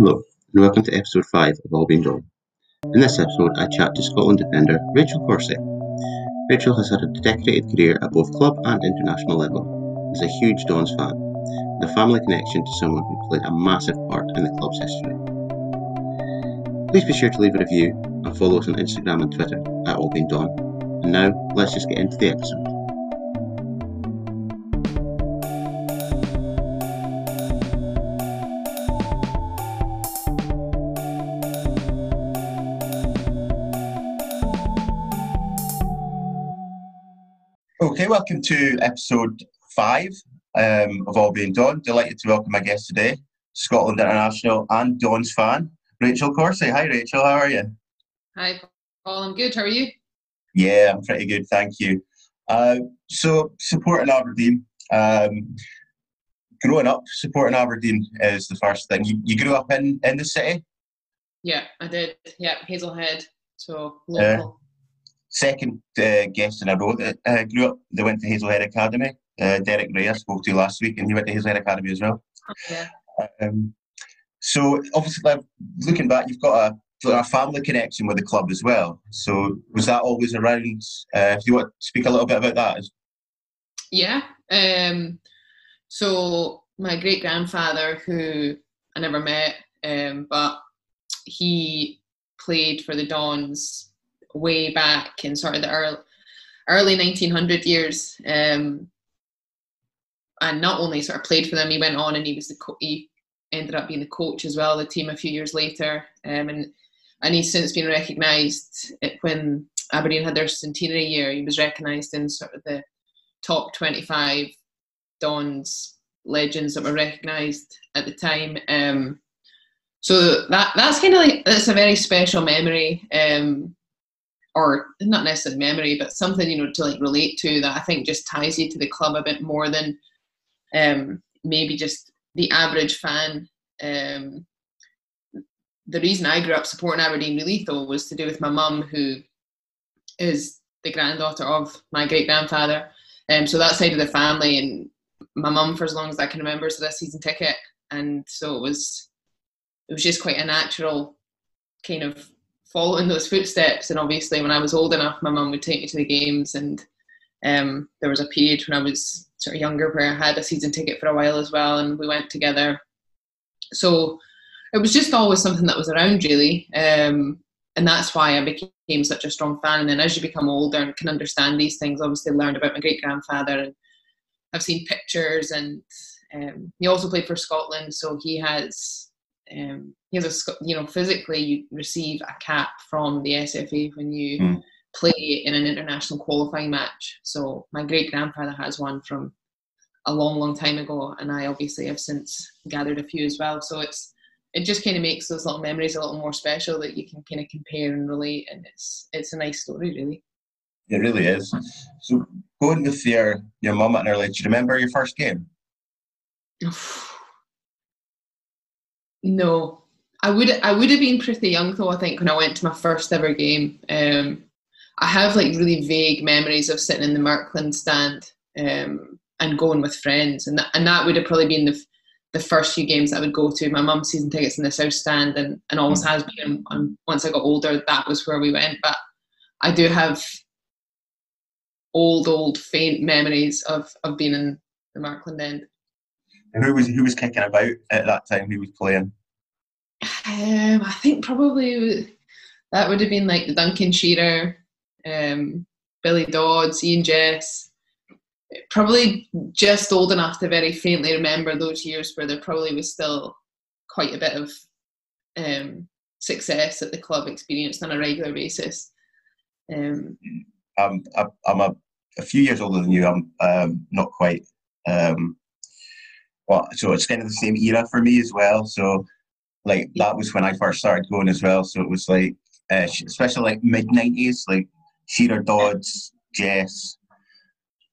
Hello, and welcome to episode 5 of All Being Done. In this episode, I chat to Scotland defender Rachel Corsie. Rachel has had a decorated career at both club and international level. Is a huge Dons fan, with a family connection to someone who played a massive part in the club's history. Please be sure to leave a review and follow us on Instagram and Twitter at All Being Done. And now, let's just get into the episode. Welcome to episode five um, of All Being Done. Delighted to welcome my guest today, Scotland international and Dons fan, Rachel Corsie. Hi, Rachel. How are you? Hi, Paul. I'm good. How are you? Yeah, I'm pretty good. Thank you. Uh, so, supporting Aberdeen. Um, growing up, supporting Aberdeen is the first thing. You, you grew up in, in the city? Yeah, I did. Yeah, Hazelhead. So local. Uh, second uh, guest in a row that uh, grew up, they went to Hazelhead Academy. Uh, Derek Rae I spoke to last week, and he went to Hazelhead Academy as well. Yeah. Um, so obviously, looking back, you've got a, a family connection with the club as well. So was that always around? Uh, if you want to speak a little bit about that. Yeah. Um, so my great grandfather, who I never met, um, but he played for the Dons way back in sort of the early, early 1900 years. Um, and not only sort of played for them, he went on and he was the co- he ended up being the coach as well. The team a few years later, um, and and he's since been recognised when Aberdeen had their centenary year. He was recognised in sort of the top 25 Dons legends that were recognised at the time. Um, so that that's kind of like that's a very special memory. Um, or not necessarily memory, but something you know to like relate to that I think just ties you to the club a bit more than um, maybe just the average fan. Um, the reason I grew up supporting Aberdeen really though was to do with my mum, who is the granddaughter of my great grandfather. Um, so that side of the family, and my mum for as long as I can remember, so that season ticket, and so it was it was just quite a natural kind of following those footsteps. And obviously, when I was old enough, my mum would take me to the games. And um, there was a period when I was sort of younger where I had a season ticket for a while as well, and we went together. So it was just always something that was around, really. Um, and that's why I became such a strong fan. And then as you become older and can understand these things, obviously learned about my great grandfather and I've seen pictures and um, he also played for Scotland, so he has um, he has a you know physically you receive a cap from the SFA when you mm. play in an international qualifying match. So my great grandfather has one from a long, long time ago, and I obviously have since gathered a few as well. So it's it just kind of makes those little memories a little more special that you can kind of compare and relate, and it's it's a nice story, really. It really is. So going with your your mum at an early age, do you remember your first game? No, I would I would have been pretty young though. I think when I went to my first ever game, um, I have like really vague memories of sitting in the Merkland stand um, and going with friends, and that, and that would have probably been the the first few games I would go to. My mum's season tickets in the south stand, and and always mm. has been. And once I got older, that was where we went. But I do have old, old, faint memories of of being in the Merkland end. And who was who was kicking about at that time? Who was playing? Um, I think probably that would have been like the Duncan Shearer, um, Billy Dodds, Ian Jess. Probably just old enough to very faintly remember those years where there probably was still quite a bit of um, success that the club experienced on a regular basis. Um, I'm, I'm a, a few years older than you. I'm um, not quite. Um, well, so it's kind of the same era for me as well. So like that was when I first started going as well. So it was like, uh, especially like mid nineties, like Shearer Dodds, Jess,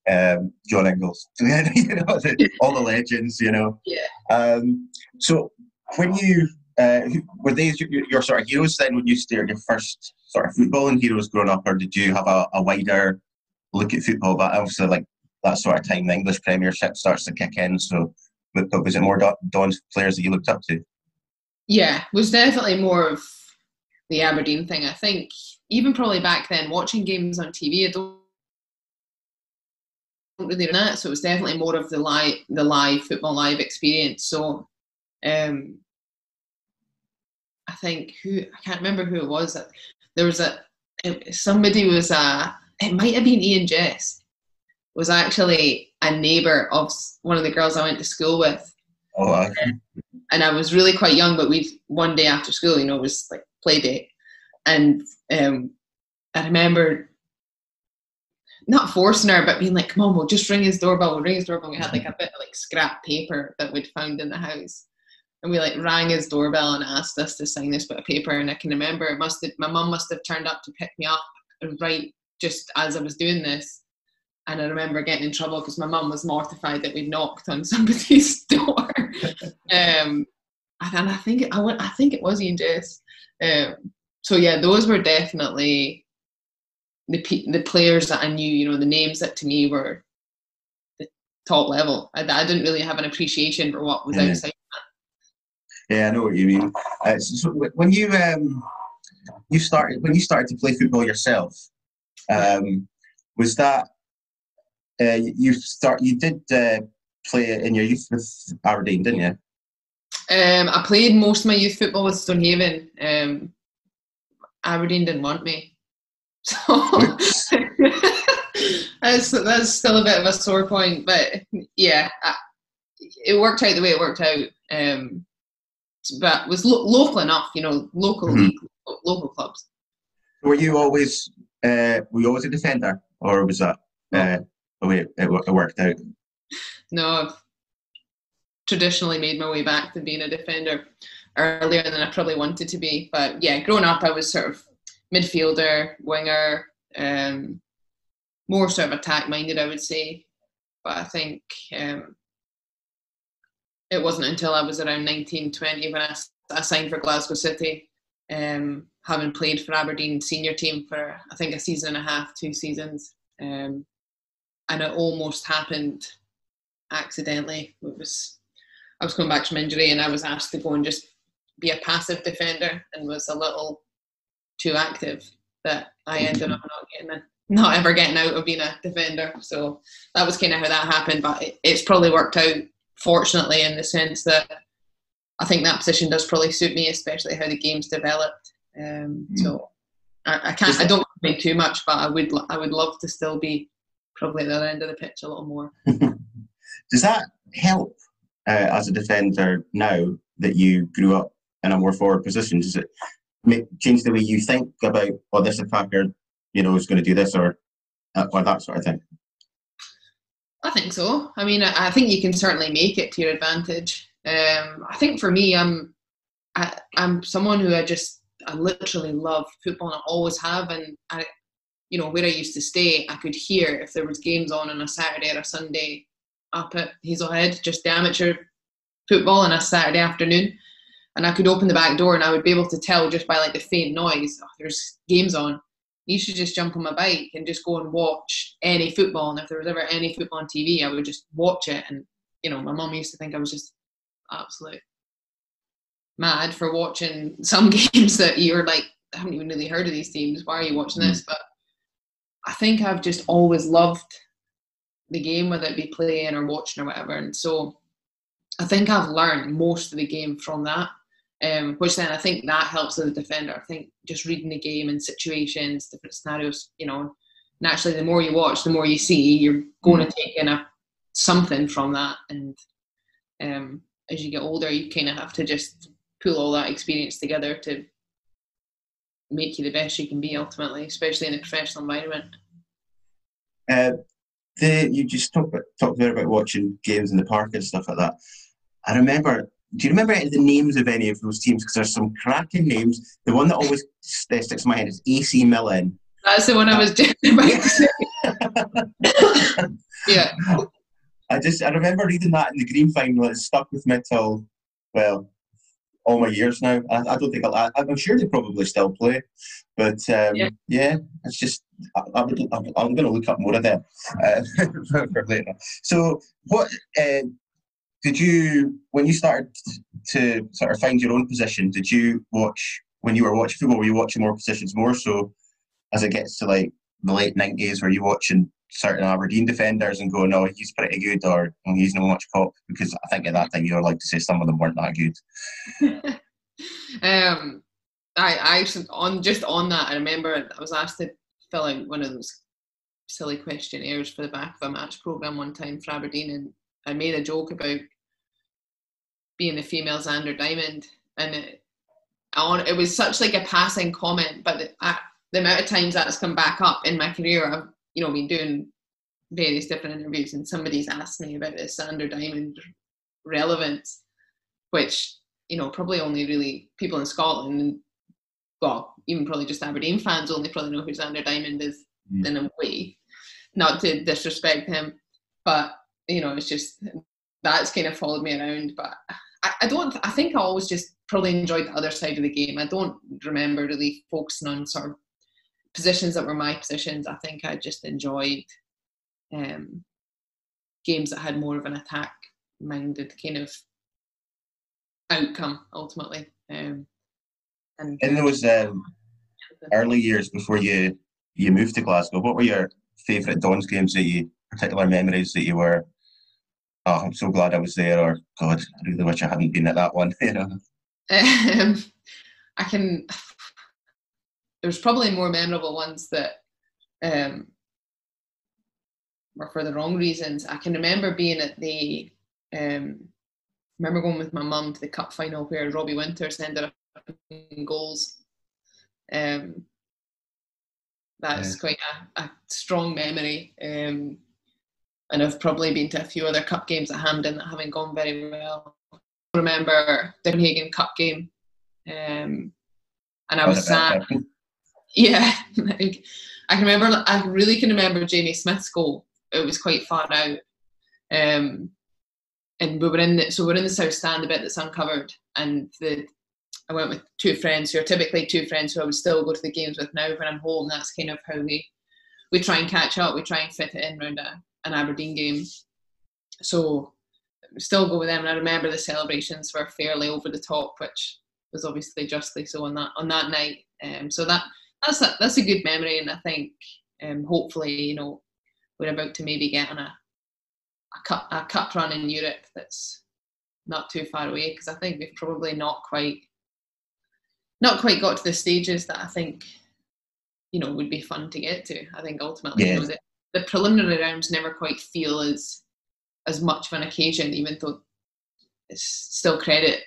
um, John Inglis, you know, all the legends, you know. Yeah. Um, so when you uh, were these your, your, sort of heroes then when you started your first sort of footballing heroes growing up, or did you have a, a wider look at football? But obviously, like that sort of time, the English Premiership starts to kick in. So, but was it more Don's players that you looked up to? yeah, was definitely more of the Aberdeen thing. I think even probably back then, watching games on TV, I don't really that. So it was definitely more of the live, the live football live experience. So, um, I think who I can't remember who it was. that There was a somebody was a. It might have been Ian Jess. Was actually a neighbour of one of the girls I went to school with. Oh, wow. and I was really quite young, but we one day after school, you know, it was like play date, and um, I remember not forcing her, but being like, "Come on, we'll just ring his doorbell. We'll ring his doorbell." We had like a bit of like scrap paper that we'd found in the house, and we like rang his doorbell and asked us to sign this bit of paper. And I can remember it must have my mum must have turned up to pick me up right just as I was doing this, and I remember getting in trouble because my mum was mortified that we'd knocked on somebody's door. um, and I think I went, I think it was Ian Jess. Um, so yeah, those were definitely the the players that I knew, you know, the names that to me were the top level. I, I didn't really have an appreciation for what was yeah. outside. Yeah, I know what you mean. Uh, so when you um, you started when you started to play football yourself, um, was that uh, you start you did uh, play in your youth with Aberdeen, didn't you? Um, I played most of my youth football with Stonehaven. Um, Aberdeen didn't want me. So that's that's still a bit of a sore point, but yeah, I, it worked out the way it worked out. Um, but was lo- local enough, you know, local mm-hmm. league, local clubs. Were you always uh, were you always a defender, or was that uh, the way it, it worked out? No, I've traditionally made my way back to being a defender earlier than I probably wanted to be. But yeah, growing up, I was sort of midfielder, winger, um, more sort of attack minded, I would say. But I think um, it wasn't until I was around 19, 20 when I, I signed for Glasgow City, um, having played for Aberdeen senior team for I think a season and a half, two seasons. Um, and it almost happened accidentally. It was I was coming back from injury and I was asked to go and just be a passive defender and was a little too active that I ended up not getting a, not ever getting out of being a defender. So that was kind of how that happened. But it, it's probably worked out fortunately in the sense that I think that position does probably suit me, especially how the game's developed. Um, mm. So I, I can't, I don't make too much, but I would, I would love to still be probably at the other end of the pitch a little more. Does that help uh, as a defender now that you grew up in a more forward position? Does it make, change the way you think about, oh, this attacker, you know, is going to do this or, or that sort of thing? I think so. I mean, I, I think you can certainly make it to your advantage. Um, I think for me, I'm I, am someone who I just I literally love football and I always have. And I, you know, where I used to stay, I could hear if there was games on on a Saturday or a Sunday up at Hazelhead, just the amateur football on a Saturday afternoon and I could open the back door and I would be able to tell just by like the faint noise, oh, there's games on. You should just jump on my bike and just go and watch any football. And if there was ever any football on TV, I would just watch it. And you know, my mum used to think I was just absolute mad for watching some games that you're like, I haven't even really heard of these teams. Why are you watching this? Mm. But I think I've just always loved the game, whether it be playing or watching or whatever. And so I think I've learned most of the game from that um, which then I think that helps as a defender. I think just reading the game and situations, different scenarios, you know, naturally the more you watch, the more you see, you're going mm. to take in a something from that. And um, as you get older, you kind of have to just pull all that experience together to make you the best you can be ultimately, especially in a professional environment. Uh, the, you just talked about, talked there about watching games in the park and stuff like that. I remember do you remember any of the names of any of those teams? Because there's some cracking names. The one that always sticks in my head is AC Milan. That's the one I was just about to yeah. I just I remember reading that in the Green final. It stuck with me till well all my years now. I, I don't think I'll, I'm sure they probably still play, but um, yeah. yeah. it's just I, am going to look up more of them uh, for later. So what? Uh, did you when you started to sort of find your own position? Did you watch when you were watching football? Were you watching more positions more so as it gets to like the late nineties? Were you watching certain Aberdeen defenders and going, "No, he's pretty good," or "He's not much cop"? Because I think at that time you were like to say some of them weren't that good. um, I, I on just on that, I remember I was asked to fill out one of those silly questionnaires for the back of a match program one time for Aberdeen, and I made a joke about being a female Zander Diamond, and it, on it was such like a passing comment, but the, I, the amount of times that's come back up in my career, I've you know been doing various different interviews, and somebody's asked me about this Zander Diamond relevance, which you know probably only really people in Scotland well, even probably just Aberdeen fans only probably know who Zander Diamond is mm. in a way. Not to disrespect him, but you know, it's just that's kind of followed me around. But I, I don't. I think I always just probably enjoyed the other side of the game. I don't remember really focusing on sort of positions that were my positions. I think I just enjoyed um, games that had more of an attack minded kind of outcome ultimately. Um, and in those um, early years before you you moved to Glasgow, what were your favourite Dons games that you particular memories that you were? Oh, I'm so glad I was there, or God, I really wish I hadn't been at that one. You know, um, I can. There's probably more memorable ones that um, were for the wrong reasons. I can remember being at the. Um, remember going with my mum to the cup final where Robbie Winters ended up goals. Um, that's yeah. quite a, a, strong memory. Um, and I've probably been to a few other cup games at Hampden that haven't gone very well. I remember the Copenhagen Cup game, um, and I was sad. Yeah, like, I can remember. I really can remember Jamie Smith's goal. It was quite far out, um, and we were in. The, so we're in the south stand, the bit that's uncovered, and the I went with two friends who are typically two friends who I would still go to the games with now when I'm home. That's kind of how we we try and catch up. We try and fit it in around a, an Aberdeen game. So still go with them. And I remember the celebrations were fairly over the top, which was obviously justly so on that on that night. Um, so that that's a, that's a good memory, and I think um, hopefully you know we're about to maybe get on a a cup a cup run in Europe that's not too far away because I think we've probably not quite not quite got to the stages that I think you know would be fun to get to. I think ultimately yeah. you know, the, the preliminary rounds never quite feel as as much of an occasion, even though it's still credit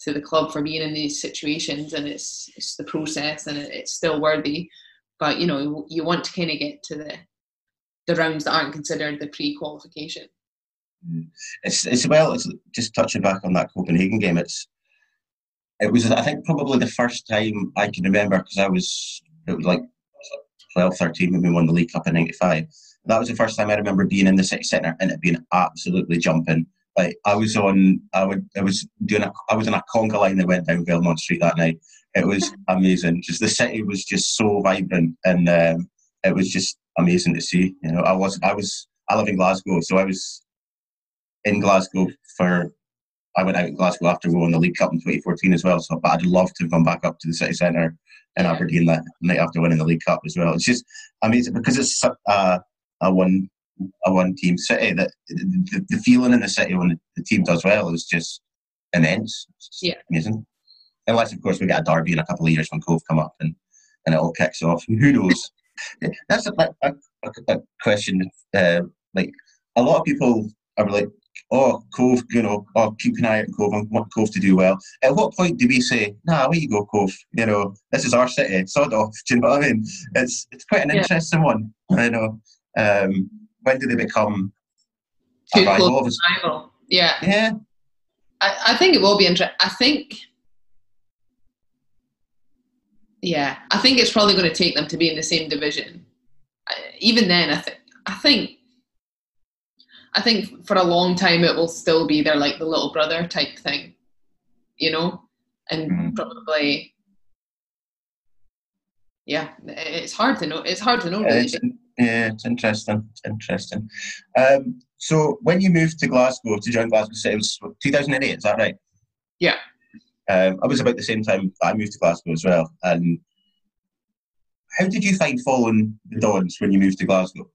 to the club for being in these situations and it's it's the process and it's still worthy. But you know you want to kind of get to the the rounds that aren't considered the pre-qualification. Mm. It's it's well. It's just touching back on that Copenhagen game. It's it was I think probably the first time I can remember because I was it was like 12, 13 when we won the League Cup in '95. That was the first time I remember being in the city centre and it being absolutely jumping. Like I was on, I would, I was doing a, I was on a conga line that went down Belmont Street that night. It was amazing. Just the city was just so vibrant and um, it was just amazing to see. You know, I was, I was, I live in Glasgow, so I was in Glasgow for I went out in Glasgow after we won the League Cup in 2014 as well. So, but I'd love to have gone back up to the city centre in Aberdeen that night after winning the League Cup as well. It's just amazing because it's a, a one a one team city that the, the, feeling in the city when the team does well is just immense. It's yeah, amazing. Unless of course we get a derby in a couple of years when Cove come up and and it all kicks off. Who knows? That's a, a, a question. Uh, like a lot of people are like oh, Cove, you know, oh, keep an eye on Cove and want Cove to do well. At what point do we say, nah, where you go, Cove? You know, this is our city, sod off. Do you know what I mean? It's it's quite an yeah. interesting one. I know. Um, when do they become Too a rival? rival? Yeah. Yeah. I, I think it will be interesting. I think. Yeah, I think it's probably going to take them to be in the same division. Even then, I think I think I think for a long time it will still be there like the little brother type thing, you know, and mm-hmm. probably, yeah, it's hard to know. It's hard to know. Really. It's, Yeah, it's interesting. It's interesting. Um, so when you moved to Glasgow to join Glasgow City, it was 2008. Is that right? Yeah. Um, I was about the same time I moved to Glasgow as well. And how did you find following the Dons when you moved to Glasgow?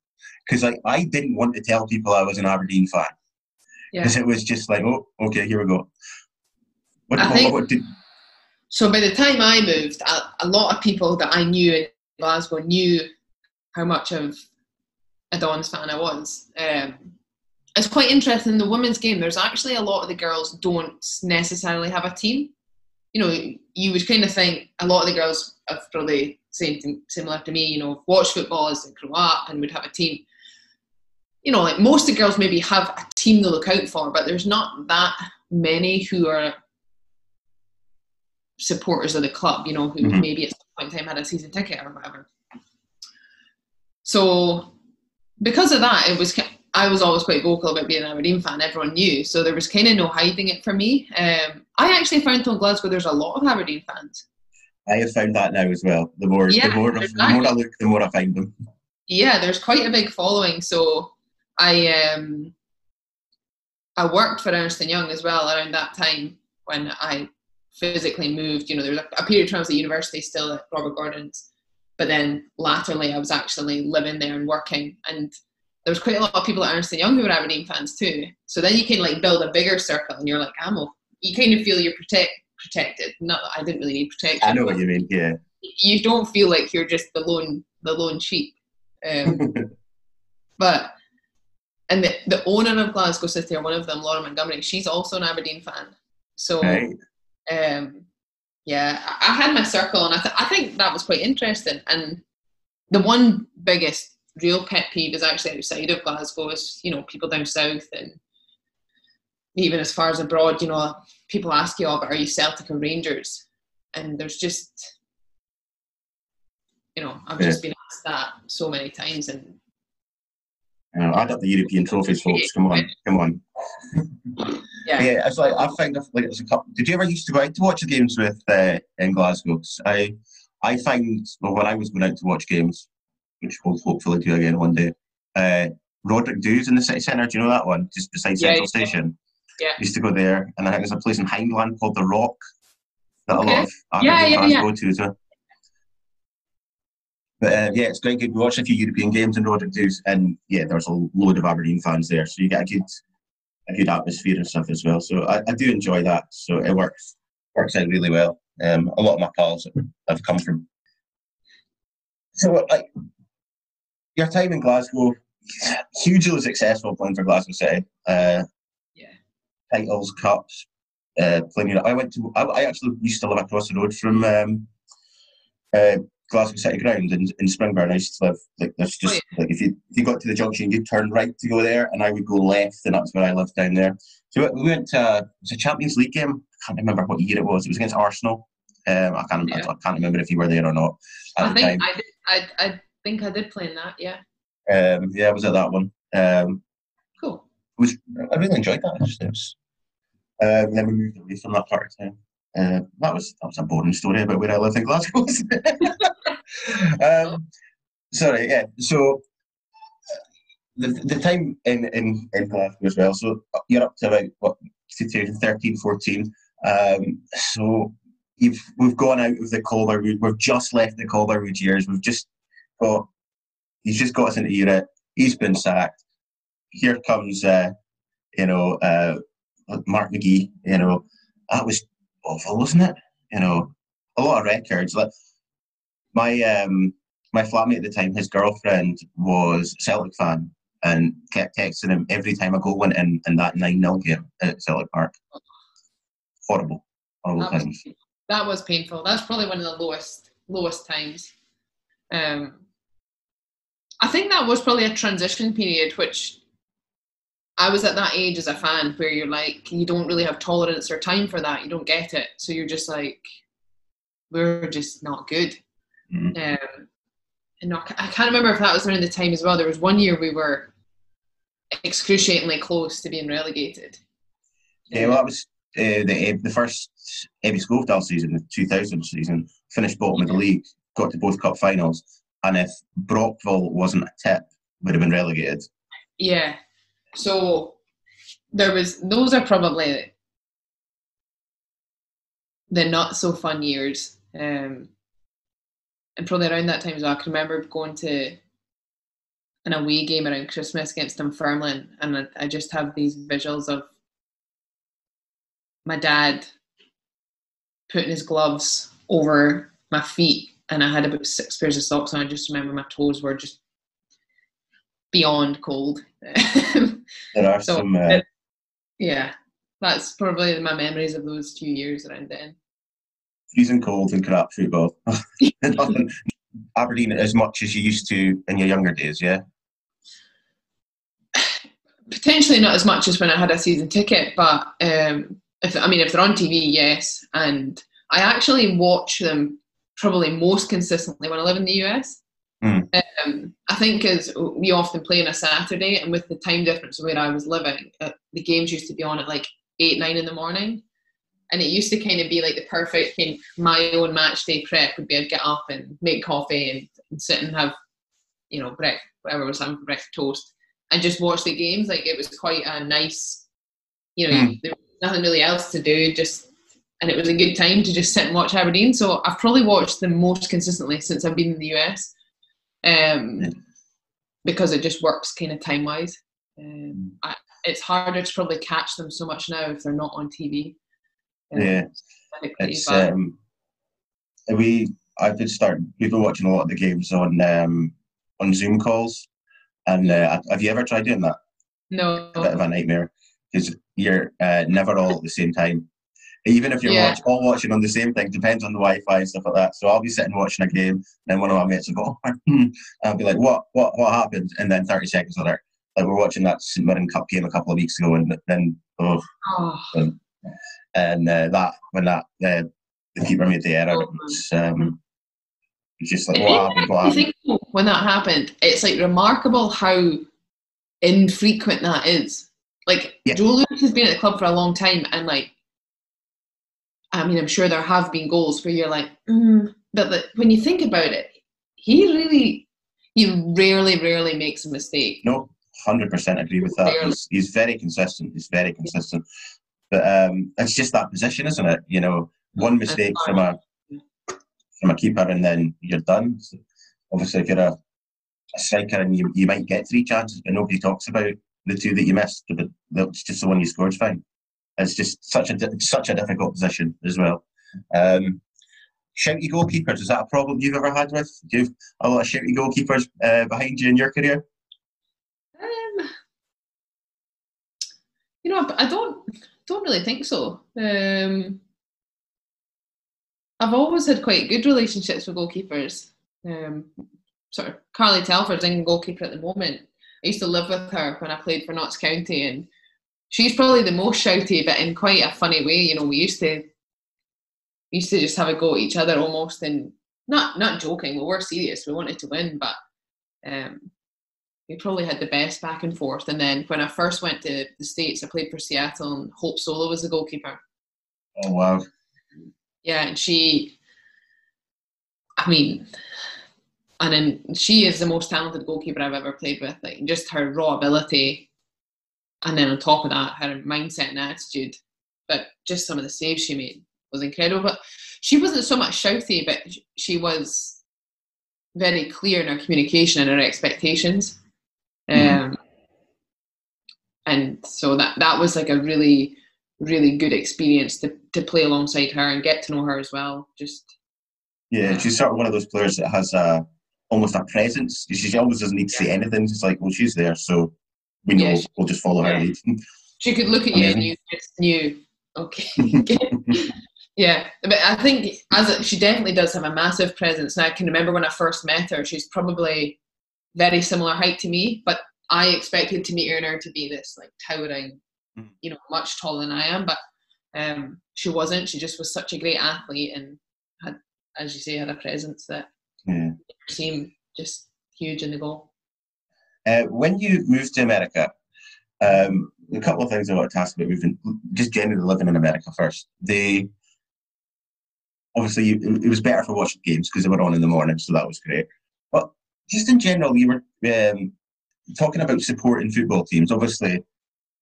Because like I didn't want to tell people I was an Aberdeen fan Yeah. because it was just like, oh, okay, here we go. What, I what- think- what did, So by the time I moved, a, a lot of people that I knew in Glasgow knew how much of a Dons fan I was. Um, it's quite interesting in the women's game. There's actually a lot of the girls don't necessarily have a team. You know, you would kind of think a lot of the girls are probably same thing, similar to me. You know, watch football as they grow up and would have a team. You know, like most of the girls maybe have a team to look out for, but there's not that many who are supporters of the club, you know, who Mhm. maybe at some point in time had a season ticket or whatever. So because of that, it was I was always quite vocal about being an Aberdeen fan. Everyone knew, so there was kind of no hiding it for me. Um, I actually found on Glasgow there's a lot of Aberdeen fans. I have found that now as well. The more, Yeah, the more, the more I look, the more I find them. Yeah, there's quite a big following. So I um, I worked for Ernst and Young as well around that time when I physically moved. You know, there was a, a period of time I was at university still at Robert Gordon's, but then latterly I was actually living there and working, and there was quite a lot of people at Ernst and Young who were Aberdeen fans too. So then you can like build a bigger circle, and you're like, ammo. You kind of feel you're protect protected. Not that I didn't really need protection. I know what you mean. Yeah. you don't feel like you're just the lone the lone sheep. Um, but and the, the owner of Glasgow City, or one of them, Laura Montgomery, she's also an Aberdeen fan. So right. um, yeah, I, I had my circle, and I, th- I think that was quite interesting. And the one biggest real pet peeve is actually outside of Glasgow is you know people down south and even as far as abroad. You know, people ask you, "Oh, but are you Celtic or Rangers?" And there's just you know, I've just been asked that so many times, and add up the European trophies, folks. Come on, come on. yeah, Yeah, it's like I find like there's a couple. Did you ever used to go out to watch the games with uh, in Glasgow? 'Cause I I find well when I was going out to watch games, which we'll hopefully do again one day. Uh, Rhoderick Dhu's in the city centre. Do you know that one? Just beside Yeah, Central yeah. Station. Yeah. Used to go there, and I think there's a place in Hyndland called the Rock that a lot of Yeah, Aberdeen yeah, fans yeah. go to as well. But uh, yeah, it's quite good. We watched a few European games in Rhoderick Dhu's, and yeah, there's a load of Aberdeen fans there, so you get a good a good atmosphere and stuff as well. So I, I do enjoy that. So it works works out really well. Um, a lot of my pals have come from. So like your time in Glasgow, hugely successful playing for Glasgow City. Uh, yeah, titles, cups, uh, playing. I went to. I, I actually used to live across the road from um, uh, Glasgow City Ground in, in Springburn. I used to live like there's just Oh, like if you if you got to the junction, you'd turn right to go there, and I would go left, and that's where I lived down there. So we went to it was a Champions League game. I can't remember what year it was. It was against Arsenal. Um, I can't I, Yeah. I can't remember if you were there or not at I the think time. I did. I, I think I did play in that. Yeah, Um, yeah, I was at that one. Um, cool. it was I really enjoyed that. Actually. Uh, then we moved away from that part of town. Uh, that was that was a boring story about where I lived in Glasgow. um, sorry, yeah. So the the time in, in, in Glasgow as well. So you're up to about what 2013, 14. Um, so you've we've gone out of the Calderwood. We've just left the Calderwood years. We've just got he's just got us into Europe. He's been sacked. Here comes uh, you know uh, Mark McGhee. You know that was awful, wasn't it? You know a lot of records. Like my um my flatmate at the time, his girlfriend was a Celtic fan and kept texting him every time a goal went in in that 9 0 game at Celtic Park. Horrible. Horrible That was, times. that was painful. That's probably one of the lowest lowest times. Um, I think that was probably a transition period, which I was at that age as a fan where you're like, you don't really have tolerance or time for that. You don't get it, so you're just like, we're just not good. Mhm. Um, and I I can't remember if that was around the time as well. There was one year we were excruciatingly close to being relegated. Yeah, well, that was uh, the the first Ebbe Skovdahl season, the 2000 season. Finished bottom of the league, got to both cup finals, and if Brockville wasn't a tip, would have been relegated. Yeah. So there was those are probably the not so fun years. Um, and probably around that time as well, I can remember going to an away game around Christmas against Dunfermline, and I, I just have these visuals of my dad putting his gloves over my feet, and I had about six pairs of socks on. I just remember my toes were just beyond cold. There are So, some. Uh, it- yeah, that's probably my memories of those two years around then. freezing cold and crap football. Nothing. Aberdeen as much as you used to in your younger days, yeah. potentially not as much as when I had a season ticket, but um, if I mean if they're on TV, yes. And I actually watch them probably most consistently when I live in the US. Mm. Um, I think because we often play on a Saturday, and with the time difference where I was living, uh, the games used to be on at like eight, nine in the morning. And it used to kind of be like the perfect kind my own match day prep would be I'd get up and make coffee and, and sit and have, you know, breakfast, whatever was having for breakfast toast and just watch the games. Like it was quite a nice, you know, Mm. there was nothing really else to do. Just and it was a good time to just sit and watch Aberdeen. So I've probably watched them most consistently since I've been in the US, um, Yeah. because it just works kind of time wise. Um, I, it's harder to probably catch them so much now if they're not on TV. um, Yeah, It's um, we. I did start. We've been watching a lot of the games on um, on Zoom calls, and uh, have you ever tried doing that? no, a bit of a nightmare because you're uh, never all at the same time. Even if you're Yeah. watch, all watching on the same thing, depends on the Wi-Fi and stuff like that. So I'll be sitting watching a game, and then one of my mates will go, oh, hmm," and I'll be like, "What? What? What happened?" And then 30 seconds later, like we're watching that St Mirren Cup game a couple of weeks ago, and then oh, oh, and uh, that when that uh, the keeper made the error, Oh, it was, um, it's just like what happened? What happened? think when that happened, it's like remarkable how infrequent that is. Like Yeah. Joe Lewis has been at the club for a long time, and like, I mean, I'm sure there have been goals where you're like, mm, but the, when you think about it, he really, he rarely, rarely makes a mistake. No, hundred percent agree with that. He's, he's very consistent. He's very consistent. But um, it's just that position, isn't it? You know, one mistake from a from a keeper and then you're done. So obviously, if you're a, a striker and you, you might get three chances, but nobody talks about the two that you missed. But that's just the one you scored's fine. It's just such a such a difficult position as well. Um, shouty goalkeepers is that a problem you've ever had with? Do you have a lot of shouty goalkeepers uh, behind you in your career? Um, you know, I I don't don't really think so. Um, I've always had quite good relationships with goalkeepers. Um, sort of Carly Telford's England goalkeeper at the moment. I used to live with her when I played for Notts County, and she's probably the most shouty, but in quite a funny way. You know, we used to we used to just have a go at each other almost, and not not joking. We were serious. We wanted to win, but um, we probably had the best back and forth. And then when I first went to the States, I played for Seattle and Hope Solo was the goalkeeper. Oh wow! Yeah, and she, I mean, and then she is the most talented goalkeeper I've ever played with. Like just her raw ability, and then on top of that, her mindset and attitude. But just some of the saves she made was incredible. But she wasn't so much shouty, but she was very clear in her communication and her expectations. Mhm. Um, and so that that was like a really really good experience to, to play alongside her and get to know her as well. Just Yeah, she's sort of one of those players that has a almost a presence. She almost doesn't need to say anything. It's like, well, she's there, so we know Yeah, she- we'll just follow her lead. she could look at you and you just knew, okay. yeah, but I think as a, she definitely does have a massive presence. And I can remember when I first met her, she's probably very similar height to me, but I expected to meet her and her to be this like towering, Mm. you know, much taller than I am, but um, she wasn't. She just was such a great athlete and had, as you say, had a presence that yeah. seemed just huge in the goal. Uh, when you moved to America, um, a couple of things I want to ask about moving, just generally living in America first. They obviously you, it was better for watching games because they were on in the morning, so that was great. But just in general, you were um, talking about supporting football teams. Obviously,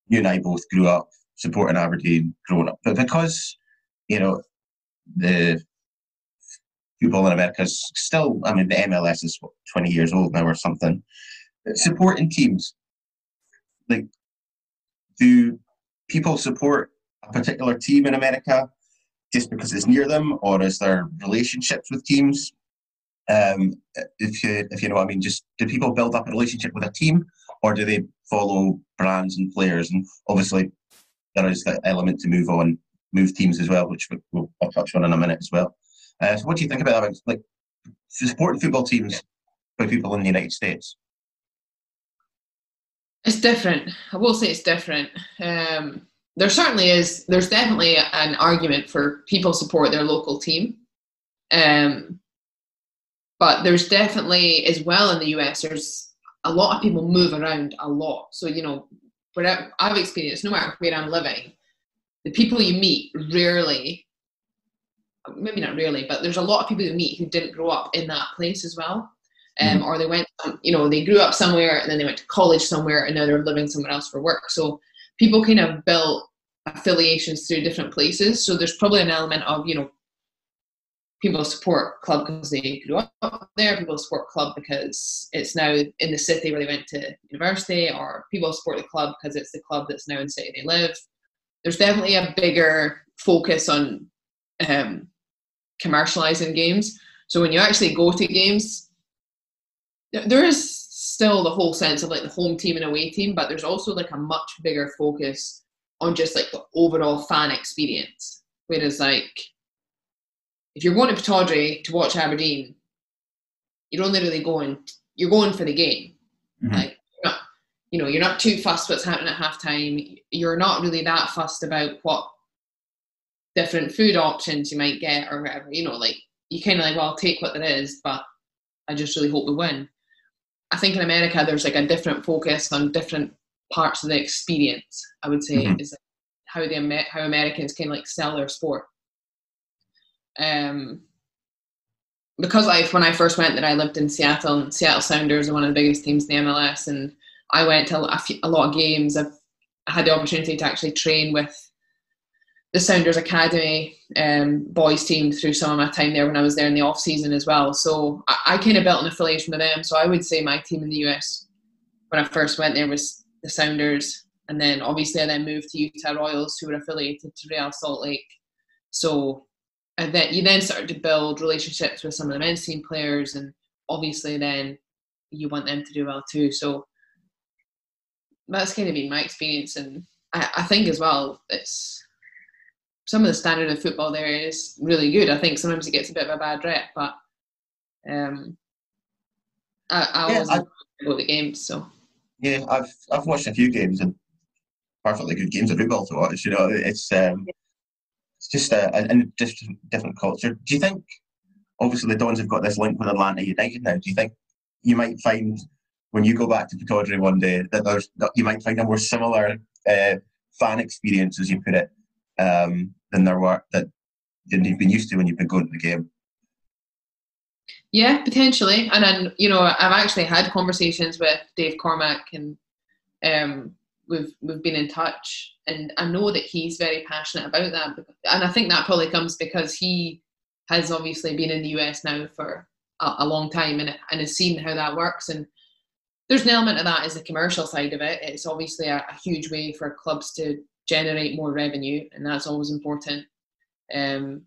you and I both grew up supporting Aberdeen growing up, but because you know the football in America is still, I mean, the MLS is what, 20 years old now or something. Supporting teams, like, do people support a particular team in America just because it's near them, or is there relationships with teams? Um, if you if you know what I mean, just do people build up a relationship with a team, or do they follow brands and players? And obviously, there is the element to move on, move teams as well, which we'll, we'll touch on in a minute as well. Uh, so, what do you think about that? Like supporting football teams by people in the United States? It's different. I will say it's different. Um, there certainly is. There's definitely an argument for people support their local team, um, but there's definitely as well in the US. There's a lot of people move around a lot. So you know, where I've experienced, no matter where I'm living, the people you meet rarely maybe not really, but there's a lot of people you meet who didn't grow up in that place as well. Um, mm-hmm. Or they went, you know, they grew up somewhere and then they went to college somewhere and now they're living somewhere else for work. So people kind of built affiliations through different places. So there's probably an element of, you know, people support club because they grew up there. People support club because it's now in the city where they went to university, or people support the club because it's the club that's now in the city they live. There's definitely a bigger focus on um, commercializing games. So when you actually go to games, there is still the whole sense of like the home team and away team, but there's also like a much bigger focus on just like the overall fan experience. Whereas like if you're going to Pittodrie to watch Aberdeen, you're only really going you're going for the game. Mm-hmm. Like not, you know, you're not too fussed what's happening at halftime. You're not really that fussed about what different food options you might get or whatever. You know, like you kind of like, well, I'll take what there is, but I just really hope we win. I think in America there's like a different focus on different parts of the experience. I would say mm-hmm. is how the how Americans of like sell their sport. Um, because I when I first went there, I lived in Seattle, and Seattle Sounders are one of the biggest teams in the MLS, and I went to a, few, a lot of games. I've had the opportunity to actually train with the Sounders Academy um, boys team through some of my time there when I was there in the off season as well. So I, I kind of built an affiliation with them. So I would say my team in the US when I first went there was the Sounders, and then obviously I then moved to Utah Royals, who were affiliated to Real Salt Lake. So and then you then started to build relationships with some of the men's team players, and obviously then you want them to do well too. So that's kind of been my experience, and I, I think as well it's some of the standard of football there is really good. I think sometimes it gets a bit of a bad rep, but um, I, I yeah, always I, go the games. So yeah, I've I've watched a few games and perfectly good games of football to watch. You know, it's um, it's just a, a, a just different culture. Do you think? Obviously, the Dons have got this link with Atlanta United now. Do you think you might find when you go back to Pittodrie one day that there's that you might find a more similar uh, fan experience, as you put it, um, than there were that you've been used to when you've been going to the game. Yeah, potentially. And then, you know, I've actually had conversations with Dave Cormack and um, we've we've been in touch and I know that he's very passionate about that. And I think that probably comes because he has obviously been in the US now for a, a long time and, and has seen how that works. And there's an element of that is the commercial side of it. It's obviously a, a huge way for clubs to generate more revenue, and that's always important. Um,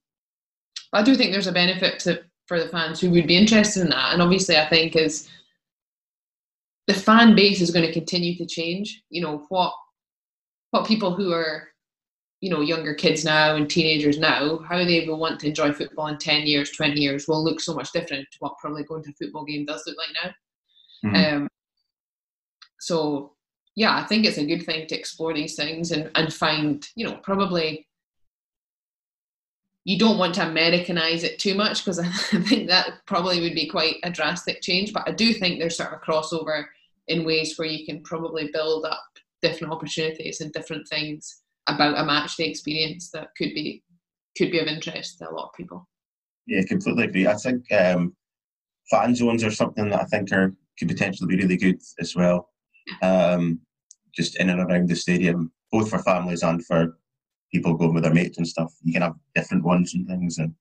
but I do think there's a benefit to for the fans who would be interested in that, and obviously, I think is the fan base is going to continue to change. You know what what people who are you know younger kids now and teenagers now how they will want to enjoy football in 10 years 20 years will look so much different to what probably going to a football game does look like now mm-hmm. um, so yeah, I think it's a good thing to explore these things and, and find, you know, probably you don't want to Americanize it too much because I think that probably would be quite a drastic change. But I do think there's sort of a crossover in ways where you can probably build up different opportunities and different things about a match day experience that could be could be of interest to a lot of people. Yeah, completely agree. I think um, fan zones are something that I think are could potentially be really good as well. Um, just in and around the stadium, both for families and for people going with their mates and stuff. You can have different ones and things and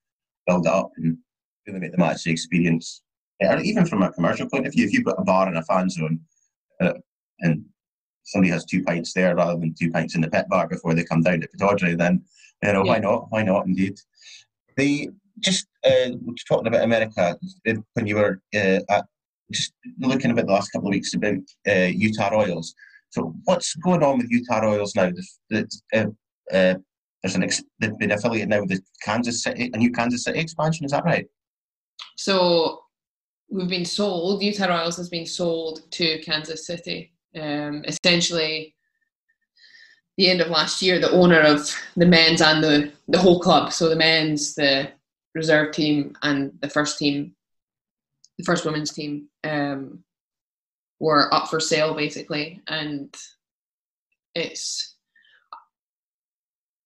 build it up and really make the match the experience. Or even from a commercial point of view, if you've got a bar and a fan zone uh, and somebody has two pints there rather than two pints in the pit bar before they come down to Pittodrie, then you know yeah. why not? Why not? Indeed. The just uh, talking about America when you were uh, at, just looking about the last couple of weeks about uh, Utah Royals. So what's going on with Utah Royals now? The, uh, uh, there's an ex- they've been affiliated now with the Kansas City, a new Kansas City expansion. Is that right? So we've been sold. Utah Royals has been sold to Kansas City. Um, essentially, the end of last year, the owner of the men's and the the whole club. So the men's, the reserve team, and the first team, the first women's team, um, were up for sale basically, and it's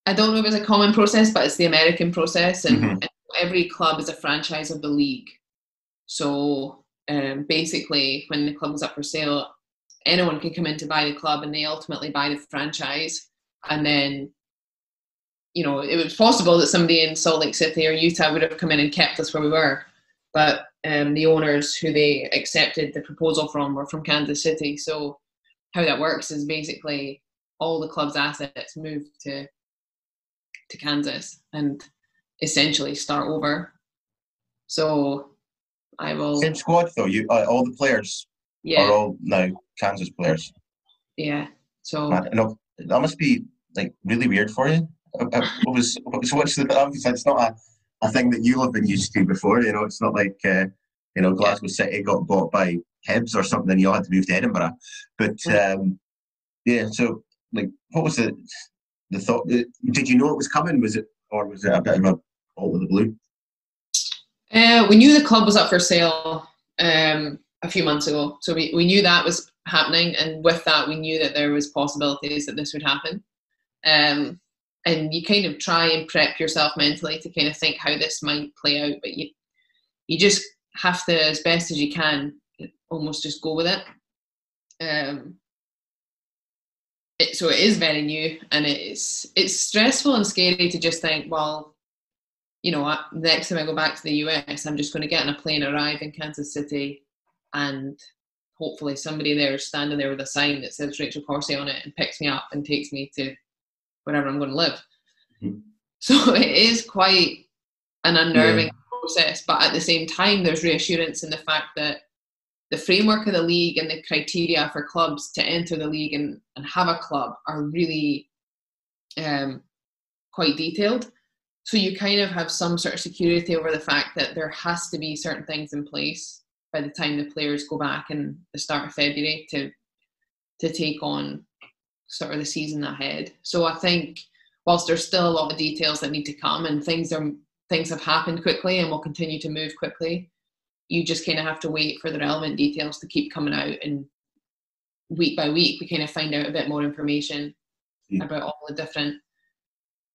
I don't know if it's a common process, but it's the American process, and, mm-hmm. and every club is a franchise of the league. So um, basically, when the club is up for sale, anyone can come in to buy the club, and they ultimately buy the franchise, and then. You know, it was possible that somebody in Salt Lake City or Utah would have come in and kept us where we were, but um, the owners who they accepted the proposal from were from Kansas City. So how that works is basically all the club's assets move to to Kansas and essentially start over. So I will. Same squad though. You uh, all the players yeah. are all now Kansas players. Yeah. So Man, that must be like really weird for you. Uh, uh, what was so what's the it's not a, a thing that you'll have been used to before. You know, it's not like uh, you know Glasgow. City got bought by Hibs or something, and you all had to move to Edinburgh. But um, yeah, so like, what was the the thought? Did you know it was coming? Was it, or was it a bit of a all of the blue? Uh, we knew the club was up for sale um, a few months ago, so we, we knew that was happening, and with that, we knew that there was possibilities that this would happen. Um, and you kind of try and prep yourself mentally to kind of think how this might play out, but you you just have to, as best as you can, almost just go with it. Um, it, so it is very new and it's it's stressful and scary to just think well you know next time i go back to the us i'm just going to get on a plane arrive in kansas city and hopefully somebody there is standing there with a sign that says rachel Corsie on it and picks me up and takes me to wherever i'm going to live mm-hmm. so it is quite an unnerving yeah. process but at the same time there's reassurance in the fact that the framework of the league and the criteria for clubs to enter the league and, and have a club are really um, quite detailed. So you kind of have some sort of security over the fact that there has to be certain things in place by the time the players go back in the start of February to to take on sort of the season ahead. So I think whilst there's still a lot of details that need to come and things are things have happened quickly and will continue to move quickly, you just kind of have to wait for the relevant details to keep coming out and week by week we kind of find out a bit more information yeah. about all the different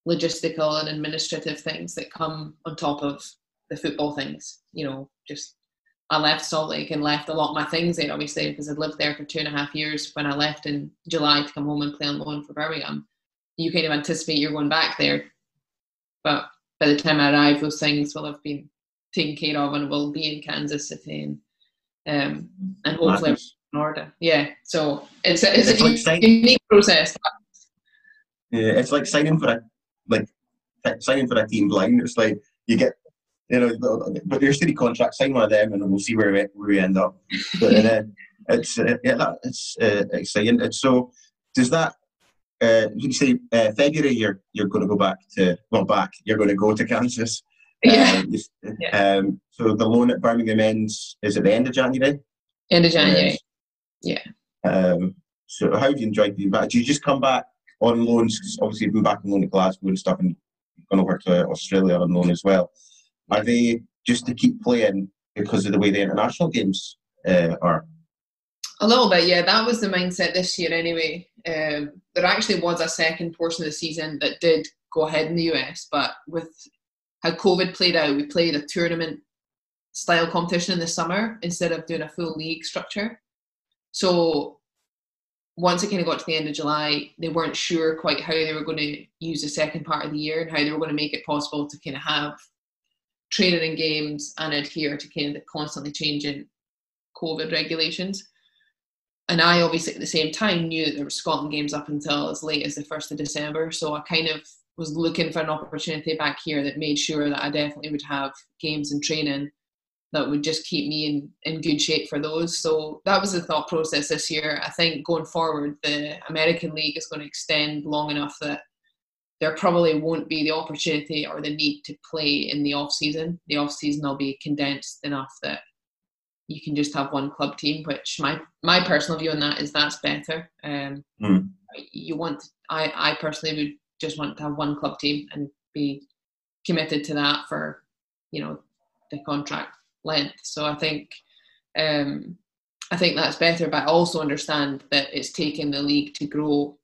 logistical and administrative things that come on top of the football things you know just i left salt lake and left a lot of my things there obviously because i'd lived there for two and a half years when i left in july to come home and play on loan for birmingham you kind of anticipate you're going back there but by the time i arrive those things will have been taken care of and will be in Kansas City and um, and hopefully in order. Yeah, so it's a, it's, it's a like unique process. Yeah, it's like signing for a like signing for a team blind. It's like you get you know, but your city contract, sign one of them, and we'll see where we, where we end up. But then it's uh, yeah, that, it's uh, exciting. It's so does that. Uh, you say uh, February you're you're going to go back to well back you're going to go to Kansas yeah. Uh, yeah. Um, so the loan at Birmingham ends is at the end of January. End of January. yeah. Um, so how have you enjoyed being back? Do you just come back on loans? Obviously you've been back on loan at Glasgow and stuff, and gone over to Australia on loan as well. Are they just to keep playing because of the way the international games uh, are? A little bit, yeah. That was the mindset this year, anyway. Um, there actually was a second portion of the season that did go ahead in the US, but with how COVID played out, we played a tournament style competition in the summer instead of doing a full league structure. So once it kind of got to the end of July, they weren't sure quite how they were going to use the second part of the year and how they were going to make it possible to kind of have training and games and adhere to kind of the constantly changing COVID regulations. And I obviously at the same time knew that there were Scotland games up until as late as the first of December. So I kind of was looking for an opportunity back here that made sure that I definitely would have games and training that would just keep me in, in good shape for those. So that was the thought process this year. I think going forward, the American League is going to extend long enough that there probably won't be the opportunity or the need to play in the off season. The off season will be condensed enough that you can just have one club team. Which my my personal view on that is that's better. Um, mm. You want I I personally would just want to have one club team and be committed to that for you know the contract length. So I think um, I think that's better, but I also understand that it's taken the league to grow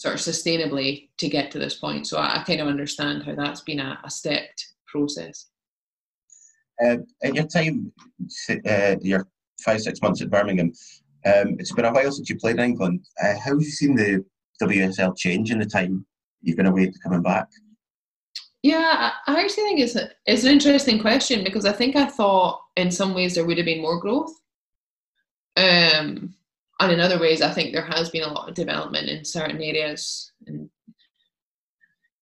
sort of sustainably to get to this point. So I, I kind of understand how that's been a, a stepped process. Uh, at your time, uh, your five six months at Birmingham, um, it's been a while since you played in England. Uh, how have you seen the WSL change in the time you've been away to coming back? Yeah, I actually think it's a, it's an interesting question because I think I thought in some ways there would have been more growth, um, and in other ways I think there has been a lot of development in certain areas, and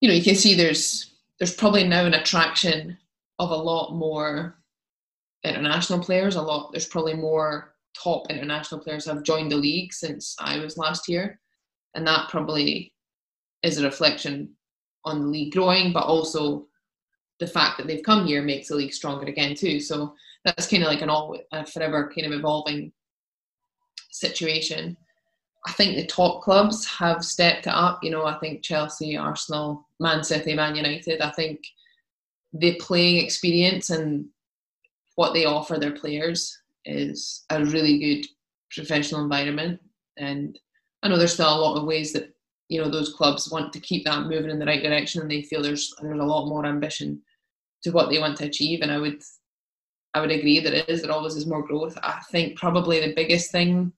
you know you can see there's there's probably now an attraction of a lot more international players. A lot there's probably more top international players have joined the league since I was last year, and that probably is a reflection on the league growing, but also the fact that they've come here makes the league stronger again too. So that's kind of like an all forever kind of evolving situation. I think the top clubs have stepped it up. You know, I think Chelsea, Arsenal, Man City, Man United. I think the playing experience and what they offer their players is a really good professional environment. And I know there's still a lot of ways that you know those clubs want to keep that moving in the right direction and they feel there's there's a lot more ambition to what they want to achieve and i would i would agree that it is there always is more growth i think probably the biggest thing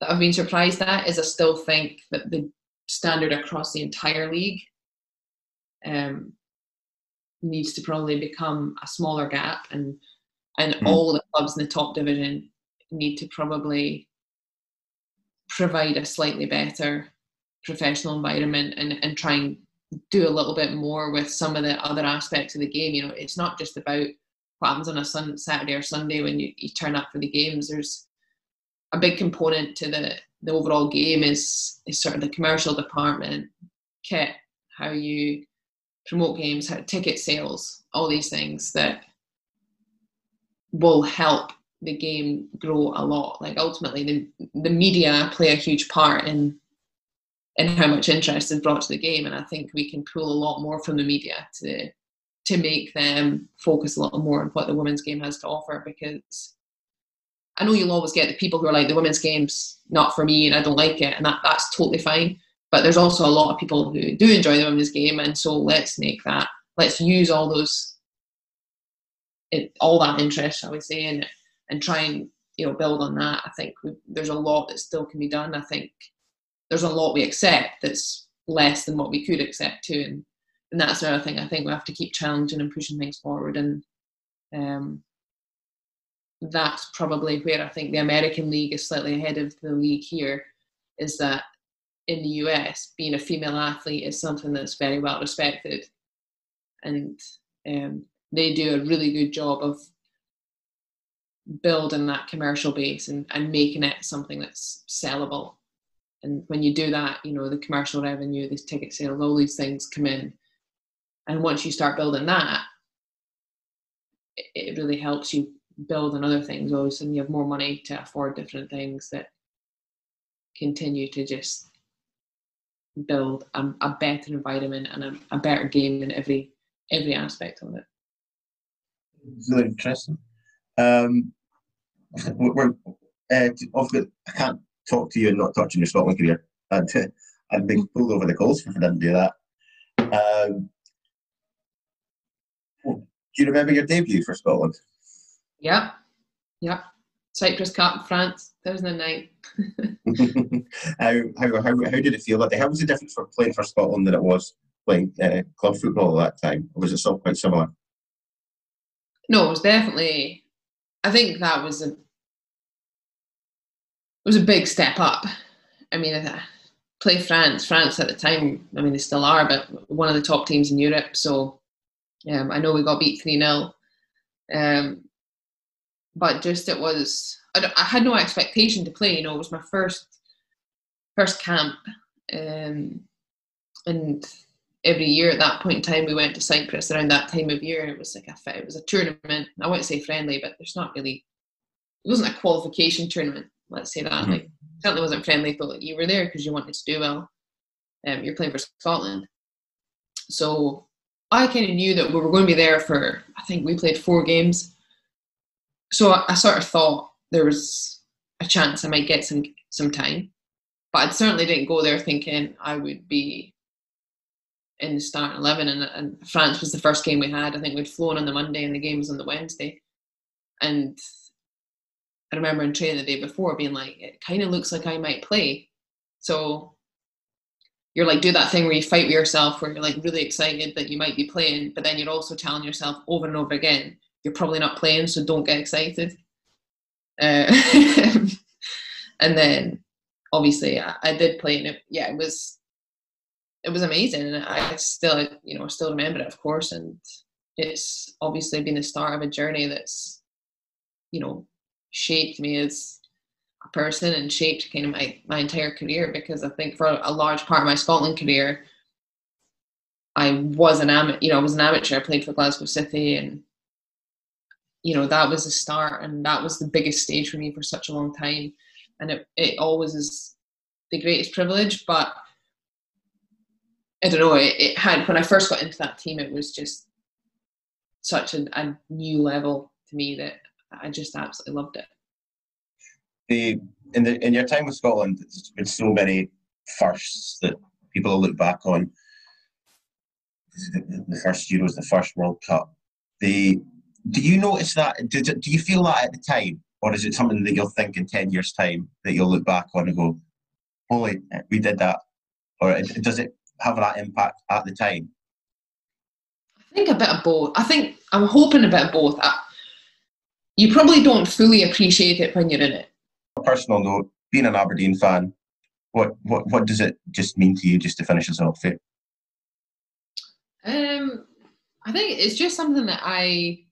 that i've been surprised at is i still think that the standard across the entire league um, needs to probably become a smaller gap and and mm. all the clubs in the top division need to probably provide a slightly better professional environment and, and try and do a little bit more with some of the other aspects of the game. You know, it's not just about what happens on a sun, Saturday or Sunday when you, you turn up for the games. There's a big component to the, the overall game is, is sort of the commercial department, kit, how you promote games, how ticket sales, all these things that will help the game grow a lot. Like ultimately the the media play a huge part in and how much interest is brought to the game. And I think we can pull a lot more from the media to to make them focus a little more on what the women's game has to offer because I know you'll always get the people who are like the women's game's not for me and I don't like it and that, that's totally fine. But there's also a lot of people who do enjoy the women's game and so let's make that let's use all those it, all that interest, I would say, and and try and you know build on that. I think there's a lot that still can be done. I think there's a lot we accept that's less than what we could accept too and and that's another thing I think we have to keep challenging and pushing things forward and um, that's probably where I think the American League is slightly ahead of the league here is that in the US being a female athlete is something that's very well respected and um, they do a really good job of building that commercial base and, and making it something that's sellable and when you do that, you know, the commercial revenue, these ticket sales, all these things come in. And once you start building that, it really helps you build on other things. All of a sudden, you have more money to afford different things that continue to just build a, a better environment and a, a, better game in every every aspect of it. It's really interesting. Um, we're, uh, I can't talk to you and not touch on your Scotland career. I'd, I'd be pulled over the coals if I didn't do that. Um, do you remember your debut for Scotland? Yeah, yeah. Cyprus Cup, France, 2009. how, how, how, how did it feel that day? How was it different for playing for Scotland than it was playing uh, club football at that time? Or was it still quite similar? No, it was definitely. I think that was a. It was a big step up. I mean, I play France. France at the time, I mean, they still are, but one of the top teams in Europe. So um, I know we got beat 3 0. Um, but just it was, I, I, had no expectation to play. You know, it was my first first camp. Um, and every year at that point in time, we went to Cyprus around that time of year. And it was like a, it was a tournament. I wouldn't say friendly, but there's not really, it wasn't a qualification tournament. Let's say that. Mm-hmm. Like, certainly wasn't friendly, but like, you were there because you wanted to do well. Um, you're playing for Scotland. So I kind of knew that we were going to be there for, I think we played four games. So I, I sort of thought there was a chance I might get some some time. But I certainly didn't go there thinking I would be in the starting 11. And, and France was the first game we had. I think we'd flown on the Monday and the game was on the Wednesday. And I remember in training the day before being like, it kind of looks like I might play. So you're like, do that thing where you fight with yourself, where you're like really excited that you might be playing, but then you're also telling yourself over and over again, you're probably not playing, so don't get excited. Uh, and then obviously I, I, did play, and it, yeah, it was it was amazing, and I still you know still remember it, of course, and it's obviously been the start of a journey that's you know shaped me as a person and shaped kind of my, my entire career because I think for a large part of my Scotland career, I was an amateur, you know, I was an amateur. I played for Glasgow City and, you know, that was a start and that was the biggest stage for me for such a long time. And it, it always is the greatest privilege, but I don't know, it, it had, when I first got into that team, it was just such a, a new level to me that I just absolutely loved it. The in the in your time with Scotland, there's been so many firsts that people look back on. The, the first Euros, the first World Cup. The do you notice that? Do, do you feel that at the time, or is it something that you'll think in ten years' time that you'll look back on and go, "Holy, we did that," or does it have that impact at the time? I think a bit of both. I think I'm hoping a bit of both. I, you probably don't fully appreciate it when you're in it. A personal note, being an Aberdeen fan, what what what does it just mean to you just to finish us off here? Um I think it's just something that I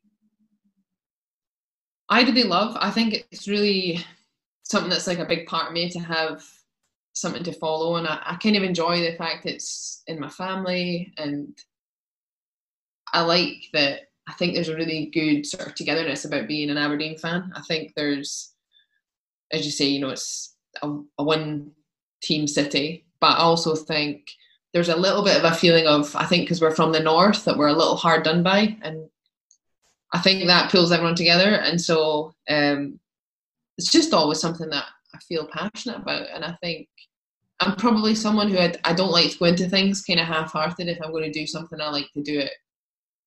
I really love. I think it's really something that's like a big part of me to have something to follow and I, I kind of enjoy the fact it's in my family and I like that I think there's a really good sort of togetherness about being an Aberdeen fan. I think there's, as you say, you know, it's a, a one team city, but I also think there's a little bit of a feeling of, I think because we're from the north, that we're a little hard done by. And I think that pulls everyone together. And so um, it's just always something that I feel passionate about. And I think I'm probably someone who I, I don't like to go into things kind of half hearted. If I'm going to do something, I like to do it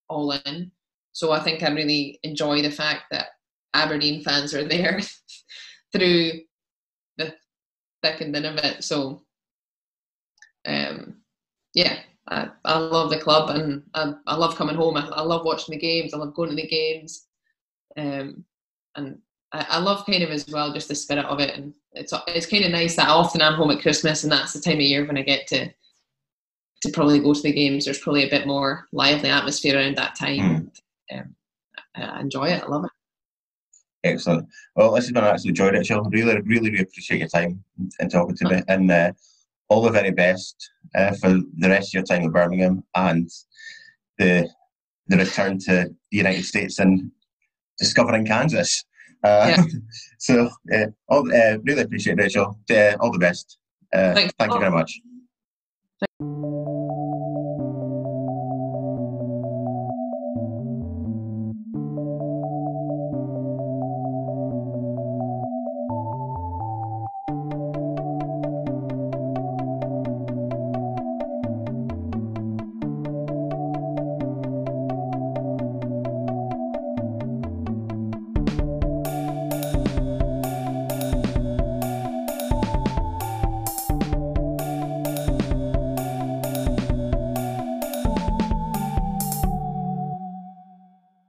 all in. So I think I really enjoy the fact that Aberdeen fans are there through the thick and thin of it. So um, yeah, I, I love the club and I, I love coming home. I, I love watching the games. I love going to the games. Um, and I, I love kind of as well just the spirit of it. And it's it's kind of nice that I often I'm home at Christmas and that's the time of year when I get to to probably go to the games. There's probably a bit more lively atmosphere around that time. Mm um, I enjoy it. I love it. Excellent. Well, this has been an absolute joy, Rachel. Really, really, really appreciate your time and talking to me. And uh, all the very best uh, for the rest of your time at Birmingham and the the return to the United States and discovering Kansas. Uh, yeah. so, uh, all, uh, really appreciate it, Rachel. Uh, all the best. Uh, thank you very much.